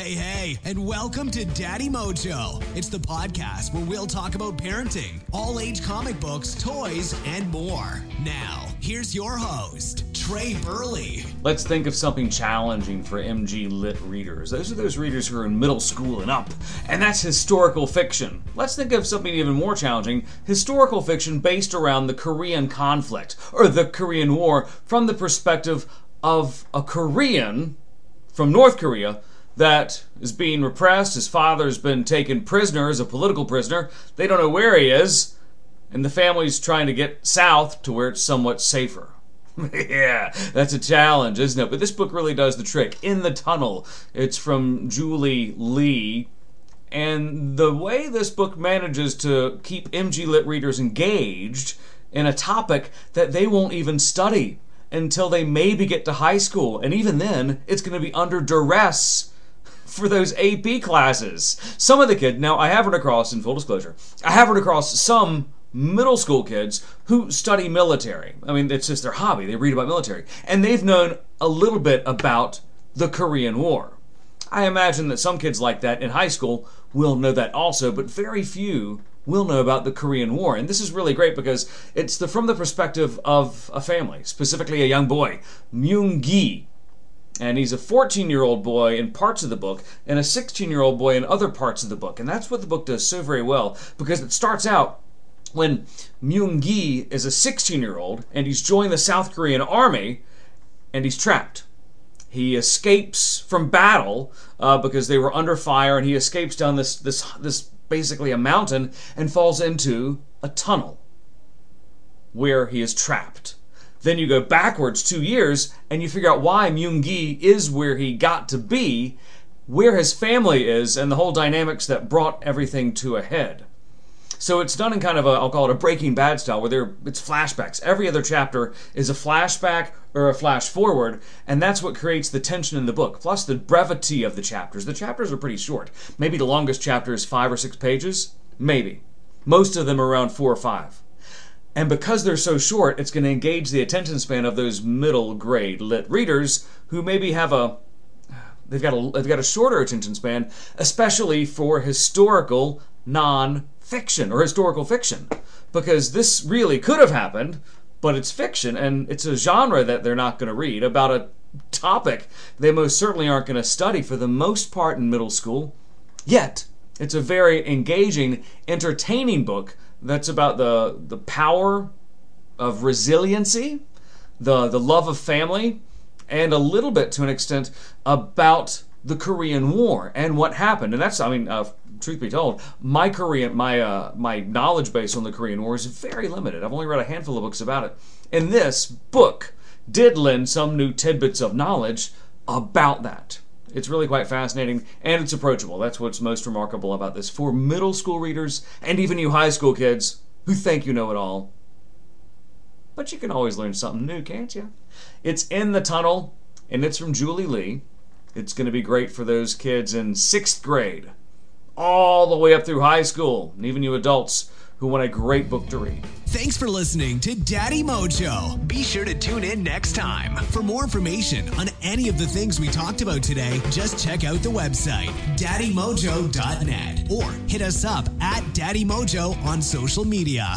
Hey, hey, and welcome to Daddy Mojo. It's the podcast where we'll talk about parenting, all age comic books, toys, and more. Now, here's your host, Trey Burley. Let's think of something challenging for MG Lit readers. Those are those readers who are in middle school and up, and that's historical fiction. Let's think of something even more challenging historical fiction based around the Korean conflict, or the Korean War, from the perspective of a Korean from North Korea that is being repressed. His father's been taken prisoner as a political prisoner. They don't know where he is, and the family's trying to get south to where it's somewhat safer. yeah, that's a challenge, isn't it? But this book really does the trick. In the Tunnel, it's from Julie Lee. And the way this book manages to keep MG Lit readers engaged in a topic that they won't even study until they maybe get to high school. And even then, it's going to be under duress for those AP classes. Some of the kids, now I have run across, in full disclosure, I have run across some middle school kids who study military. I mean, it's just their hobby. They read about military. And they've known a little bit about the Korean War. I imagine that some kids like that in high school will know that also, but very few will know about the Korean War. And this is really great because it's the, from the perspective of a family, specifically a young boy, Myung Gi, and he's a 14 year old boy in parts of the book and a 16 year old boy in other parts of the book. And that's what the book does so very well because it starts out when Myung Gi is a 16 year old and he's joined the South Korean army and he's trapped. He escapes from battle uh, because they were under fire, and he escapes down this this this basically a mountain and falls into a tunnel where he is trapped. Then you go backwards two years and you figure out why Myung Gi is where he got to be, where his family is, and the whole dynamics that brought everything to a head. So it's done in kind of a, I'll call it a Breaking Bad style, where there it's flashbacks. Every other chapter is a flashback or a flash forward, and that's what creates the tension in the book. Plus the brevity of the chapters. The chapters are pretty short. Maybe the longest chapter is five or six pages. Maybe. Most of them are around four or five. And because they're so short, it's going to engage the attention span of those middle grade lit readers who maybe have a they've got a they've got a shorter attention span, especially for historical non-fiction or historical fiction, because this really could have happened, but it's fiction and it's a genre that they're not going to read about a topic they most certainly aren't going to study for the most part in middle school. Yet, it's a very engaging, entertaining book that's about the the power of resiliency, the the love of family, and a little bit to an extent about the Korean War and what happened. And that's I mean, uh, truth be told, my Korean my uh, my knowledge base on the Korean War is very limited. I've only read a handful of books about it. And this book did lend some new tidbits of knowledge about that. It's really quite fascinating and it's approachable. That's what's most remarkable about this for middle school readers and even you high school kids who think you know it all. But you can always learn something new, can't you? It's in the tunnel and it's from Julie Lee. It's going to be great for those kids in sixth grade, all the way up through high school, and even you adults who want a great book to read. Thanks for listening to Daddy Mojo. Be sure to tune in next time. For more information on any of the things we talked about today, just check out the website, daddymojo.net, or hit us up at Daddy Mojo on social media.